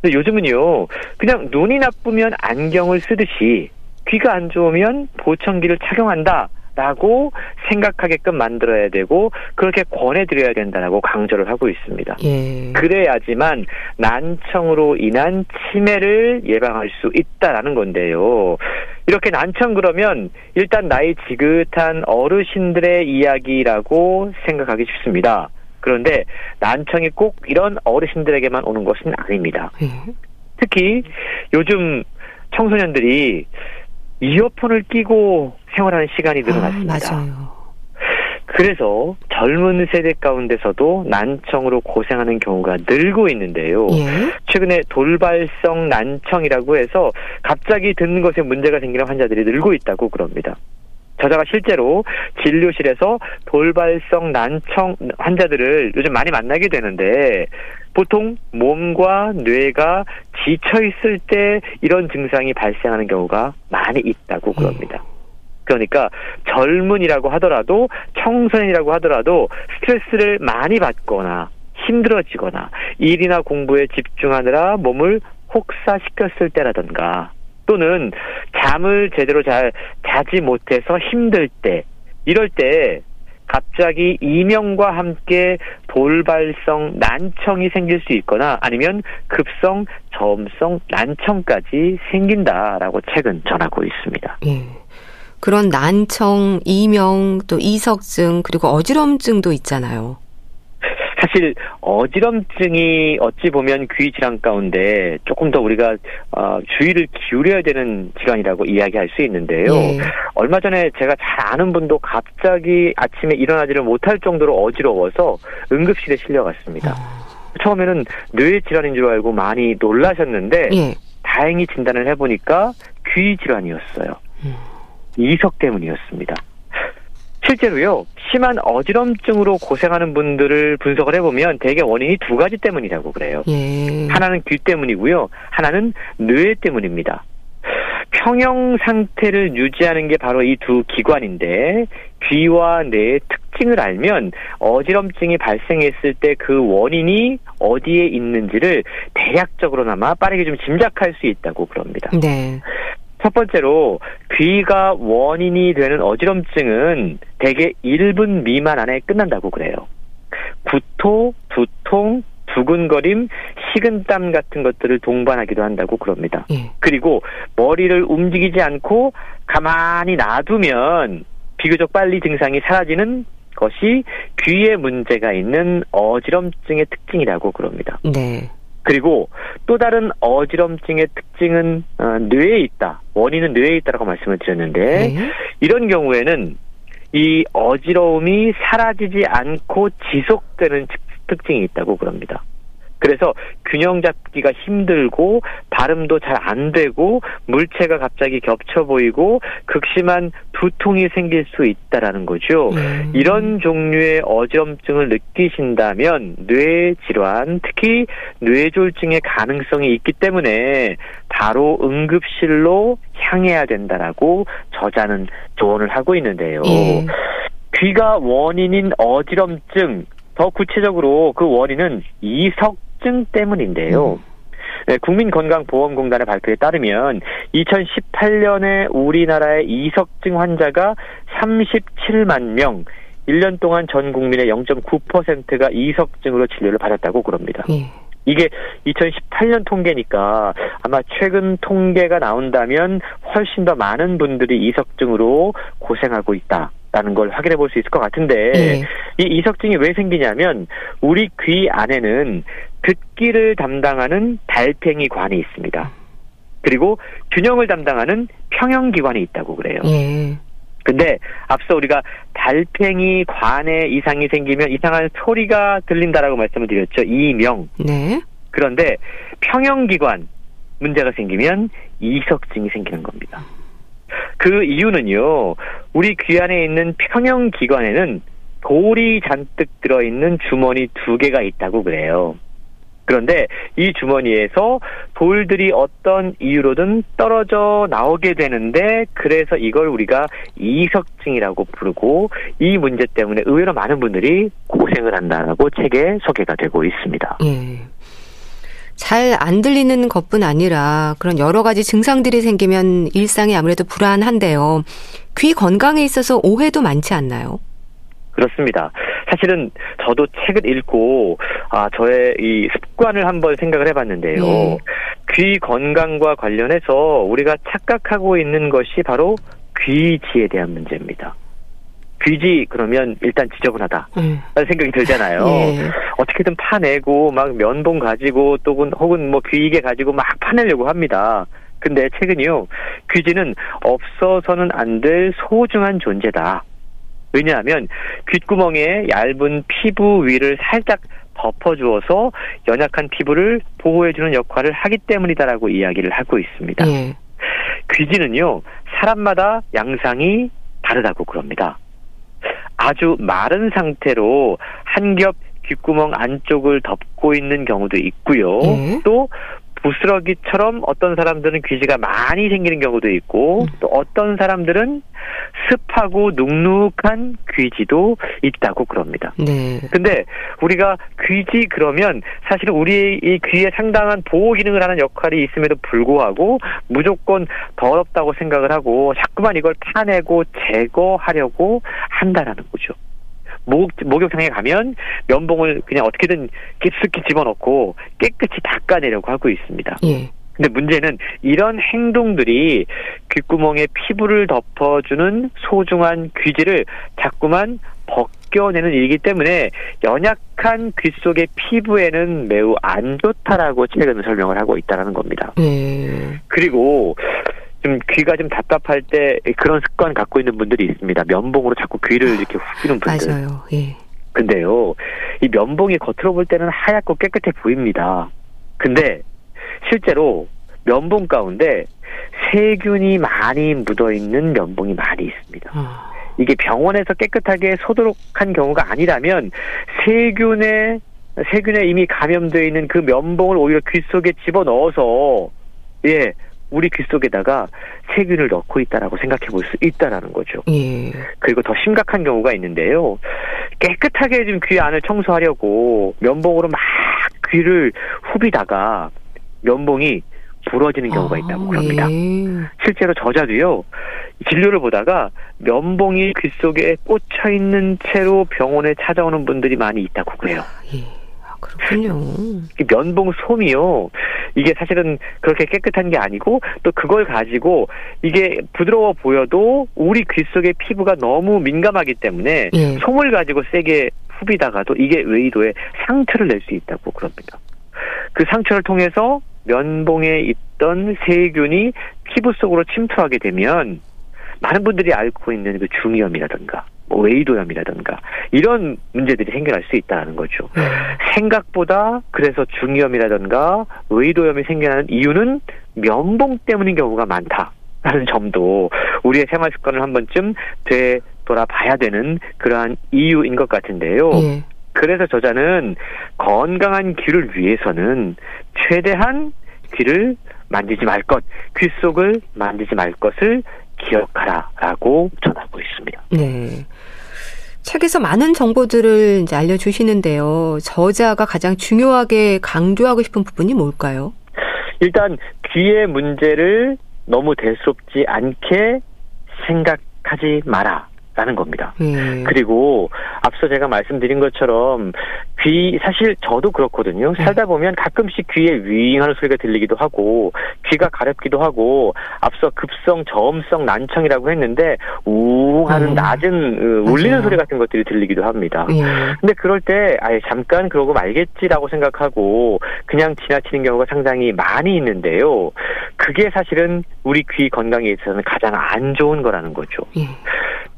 근데 요즘은요 그냥 눈이 나쁘면 안경을 쓰듯이 귀가 안 좋으면 보청기를 착용한다. 라고 생각하게끔 만들어야 되고 그렇게 권해드려야 된다라고 강조를 하고 있습니다. 예. 그래야지만 난청으로 인한 치매를 예방할 수 있다라는 건데요. 이렇게 난청 그러면 일단 나이 지긋한 어르신들의 이야기라고 생각하기 쉽습니다. 그런데 난청이 꼭 이런 어르신들에게만 오는 것은 아닙니다. 예. 특히 요즘 청소년들이 이어폰을 끼고 생활하는 시간이 늘어났습니다. 아, 맞아요. 그래서 젊은 세대 가운데서도 난청으로 고생하는 경우가 늘고 있는데요. 예? 최근에 돌발성 난청이라고 해서 갑자기 듣는 것에 문제가 생기는 환자들이 늘고 있다고 그럽니다. 저자가 실제로 진료실에서 돌발성 난청 환자들을 요즘 많이 만나게 되는데 보통 몸과 뇌가 지쳐 있을 때 이런 증상이 발생하는 경우가 많이 있다고 그럽니다. 그러니까 젊은이라고 하더라도 청소년이라고 하더라도 스트레스를 많이 받거나 힘들어지거나 일이나 공부에 집중하느라 몸을 혹사시켰을 때라던가 또는 잠을 제대로 잘 자지 못해서 힘들 때 이럴 때 갑자기 이명과 함께 돌발성 난청이 생길 수 있거나 아니면 급성 저음성 난청까지 생긴다라고 최근 전하고 있습니다. 예. 그런 난청, 이명, 또 이석증, 그리고 어지럼증도 있잖아요. 사실 어지럼증이 어찌 보면 귀 질환 가운데 조금 더 우리가 어, 주의를 기울여야 되는 질환이라고 이야기할 수 있는데요. 네. 얼마 전에 제가 잘 아는 분도 갑자기 아침에 일어나지를 못할 정도로 어지러워서 응급실에 실려갔습니다. 어. 처음에는 뇌 질환인 줄 알고 많이 놀라셨는데 네. 다행히 진단을 해보니까 귀 질환이었어요. 음. 이석 때문이었습니다. 실제로요, 심한 어지럼증으로 고생하는 분들을 분석을 해보면 대개 원인이 두 가지 때문이라고 그래요. 예. 하나는 귀 때문이고요, 하나는 뇌 때문입니다. 평형 상태를 유지하는 게 바로 이 두 기관인데 귀와 뇌의 특징을 알면 어지럼증이 발생했을 때 그 원인이 어디에 있는지를 대략적으로나마 빠르게 좀 짐작할 수 있다고 그럽니다. 네. 첫 번째로 귀가 원인이 되는 어지럼증은 대개 1분 미만 안에 끝난다고 그래요. 구토, 두통, 두근거림, 식은땀 같은 것들을 동반하기도 한다고 그럽니다. 예. 그리고 머리를 움직이지 않고 가만히 놔두면 비교적 빨리 증상이 사라지는 것이 귀에 문제가 있는 어지럼증의 특징이라고 그럽니다. 네. 그리고 또 다른 어지럼증의 특징은 어, 뇌에 있다. 원인은 뇌에 있다라고 말씀을 드렸는데 네. 이런 경우에는 이 어지러움이 사라지지 않고 지속되는 특징이 있다고 그럽니다. 그래서 균형 잡기가 힘들고 발음도 잘 안 되고 물체가 갑자기 겹쳐 보이고 극심한 두통이 생길 수 있다라는 거죠. 음. 이런 종류의 어지럼증을 느끼신다면 뇌 질환, 특히 뇌졸중의 가능성이 있기 때문에 바로 응급실로 향해야 된다라고 저자는 조언을 하고 있는데요. 예. 귀가 원인인 어지럼증 더 구체적으로 그 원인은 이석 이석증 때문인데요. 음. 네, 국민건강보험공단의 발표에 따르면 2018년에 우리나라의 이석증 환자가 37만 명, 1년 동안 전 국민의 0.9%가 이석증으로 진료를 받았다고 그럽니다. 예. 이게 2018년 통계니까 아마 최근 통계가 나온다면 훨씬 더 많은 분들이 이석증으로 고생하고 있다. 라는 걸 확인해 볼 수 있을 것 같은데 네. 이 이석증이 왜 생기냐면 우리 귀 안에는 듣기를 담당하는 달팽이 관이 있습니다. 그리고 균형을 담당하는 평형 기관이 있다고 그래요. 네. 근데 앞서 우리가 달팽이 관에 이상이 생기면 이상한 소리가 들린다라고 말씀을 드렸죠. 이명. 네. 그런데 평형 기관 문제가 생기면 이석증이 생기는 겁니다. 그 이유는요, 우리 귀 안에 있는 평형 기관에는 돌이 잔뜩 들어있는 주머니 두 개가 있다고 그래요. 그런데 이 주머니에서 돌들이 어떤 이유로든 떨어져 나오게 되는데 그래서 이걸 우리가 이석증이라고 부르고 이 문제 때문에 의외로 많은 분들이 고생을 한다라고 책에 소개가 되고 있습니다. 예. 잘안 들리는 것뿐 아니라 그런 여러 가지 증상들이 생기면 일상이 아무래도 불안한데요. 귀 건강에 있어서 오해도 많지 않나요? 그렇습니다. 사실은 저도 책을 읽고 아 저의 이 습관을 한번 생각을 해봤는데요. 네. 귀 건강과 관련해서 우리가 착각하고 있는 것이 바로 귀지에 대한 문제입니다. 귀지 그러면 일단 지저분하다 음. 라는 생각이 들잖아요. 예. 어떻게든 파내고 막 면봉 가지고 또 혹은 뭐 귀이게 가지고 막 파내려고 합니다. 근데 최근이요 귀지는 없어서는 안 될 소중한 존재다. 왜냐하면 귓구멍에 얇은 피부 위를 살짝 덮어주어서 연약한 피부를 보호해주는 역할을 하기 때문이다라고 이야기를 하고 있습니다. 예. 귀지는요 사람마다 양상이 다르다고 그럽니다. 아주 마른 상태로 한 겹 귓구멍 안쪽을 덮고 있는 경우도 있고요. 네. 또 부스러기처럼 어떤 사람들은 귀지가 많이 생기는 경우도 있고 음. 또 어떤 사람들은 습하고 눅눅한 귀지도 있다고 그럽니다. 네. 근데 우리가 귀지 그러면 사실은 우리의 이 귀에 상당한 보호 기능을 하는 역할이 있음에도 불구하고 무조건 더럽다고 생각을 하고 자꾸만 이걸 파내고 제거하려고 한다라는 거죠. 목, 목욕탕에 가면 면봉을 그냥 어떻게든 깊숙이 집어넣고 깨끗이 닦아내려고 하고 있습니다. 예. 근데 문제는 이런 행동들이 귓구멍에 피부를 덮어주는 소중한 귀지를 자꾸만 벗 느껴내는 일이기 때문에 연약한 귀 속의 피부에는 매우 안 좋다라고 최근 설명을 하고 있다라는 겁니다. 네. 그리고 좀 귀가 좀 답답할 때 그런 습관 갖고 있는 분들이 있습니다. 면봉으로 자꾸 귀를 이렇게 후비는 분들. 맞아요. 예. 근데요, 이 면봉이 겉으로 볼 때는 하얗고 깨끗해 보입니다. 근데 실제로 면봉 가운데 세균이 많이 묻어 있는 면봉이 많이 있습니다. 아. 이게 병원에서 깨끗하게 소독한 경우가 아니라면 세균에 세균에 이미 감염되어 있는 그 면봉을 오히려 귀 속에 집어 넣어서 예 우리 귀 속에다가 세균을 넣고 있다라고 생각해 볼 수 있다라는 거죠. 예. 그리고 더 심각한 경우가 있는데요. 깨끗하게 좀귀 안을 청소하려고 면봉으로 막 귀를 후비다가 면봉이 부러지는 경우가 아, 있다고 그럽니다. 예. 실제로 저자도요, 진료를 보다가 면봉이 귀 속에 꽂혀 있는 채로 병원에 찾아오는 분들이 많이 있다고 그래요. 예. 아, 그렇군요. 면봉 솜이요. 이게 사실은 그렇게 깨끗한 게 아니고 또 그걸 가지고 이게 부드러워 보여도 우리 귀 속의 피부가 너무 민감하기 때문에 예. 솜을 가지고 세게 후비다가도 이게 외이도에 상처를 낼 수 있다고 그럽니다. 그 상처를 통해서 면봉에 있던 세균이 피부 속으로 침투하게 되면 많은 분들이 앓고 있는 그 중이염이라든가 뭐 웨이도염이라든가 이런 문제들이 생겨날 수 있다는 거죠. 네. 생각보다 그래서 중이염이라든가 웨이도염이 생겨나는 이유는 면봉 때문인 경우가 많다 라는 점도 우리의 생활 습관을 한 번쯤 되돌아봐야 되는 그러한 이유인 것 같은데요. 네. 그래서 저자는 건강한 귀를 위해서는 최대한 귀를 만지지 말 것, 귀 속을 만지지 말 것을 기억하라라고 전하고 있습니다. 네. 책에서 많은 정보들을 이제 알려주시는데요. 저자가 가장 중요하게 강조하고 싶은 부분이 뭘까요? 일단 귀의 문제를 너무 대수롭지 않게 생각하지 마라. 라는 겁니다. 음. 그리고 앞서 제가 말씀드린 것처럼 귀 사실 저도 그렇거든요. 네. 살다 보면 가끔씩 귀에 윙하는 소리가 들리기도 하고 귀가 가렵기도 하고 앞서 급성 저음성 난청이라고 했는데 우웅하는 음. 낮은 어, 울리는. 소리 같은 것들이 들리기도 합니다. 예. 근데 그럴 때 아예 잠깐 그러고 말겠지라고 생각하고 그냥 지나치는 경우가 상당히 많이 있는데요. 그게 사실은 우리 귀 건강에 있어서는 가장 안 좋은 거라는 거죠. 예.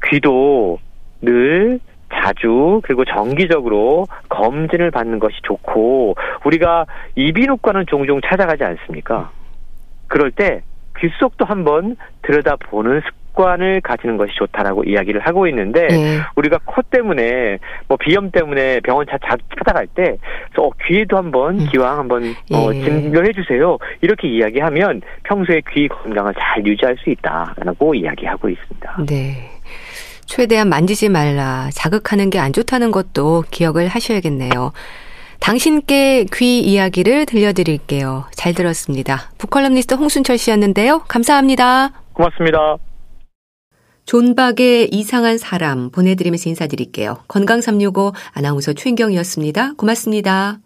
귀도 늘 자주 그리고 정기적으로 검진을 받는 것이 좋고 우리가 이비인후과는 종종 찾아가지 않습니까? 그럴 때 귀 속도 한번 들여다보는 습관을 가지는 것이 좋다라고 이야기를 하고 있는데 네. 우리가 코 때문에 뭐 비염 때문에 병원 자, 자 찾아갈 때 어, 귀에도 한번 음. 기왕 한번 어, 예. 진료해 주세요 이렇게 이야기하면 평소에 귀 건강을 잘 유지할 수 있다라고 이야기하고 있습니다. 네. 최대한 만지지 말라, 자극하는 게 안 좋다는 것도 기억을 하셔야겠네요. 당신께 귀 이야기를 들려드릴게요. 잘 들었습니다. 북컬럼니스트 홍순철 씨였는데요. 감사합니다. 고맙습니다. 존박의 이상한 사람 보내드리면서 인사드릴게요. 건강365 아나운서 최인경이었습니다. 고맙습니다.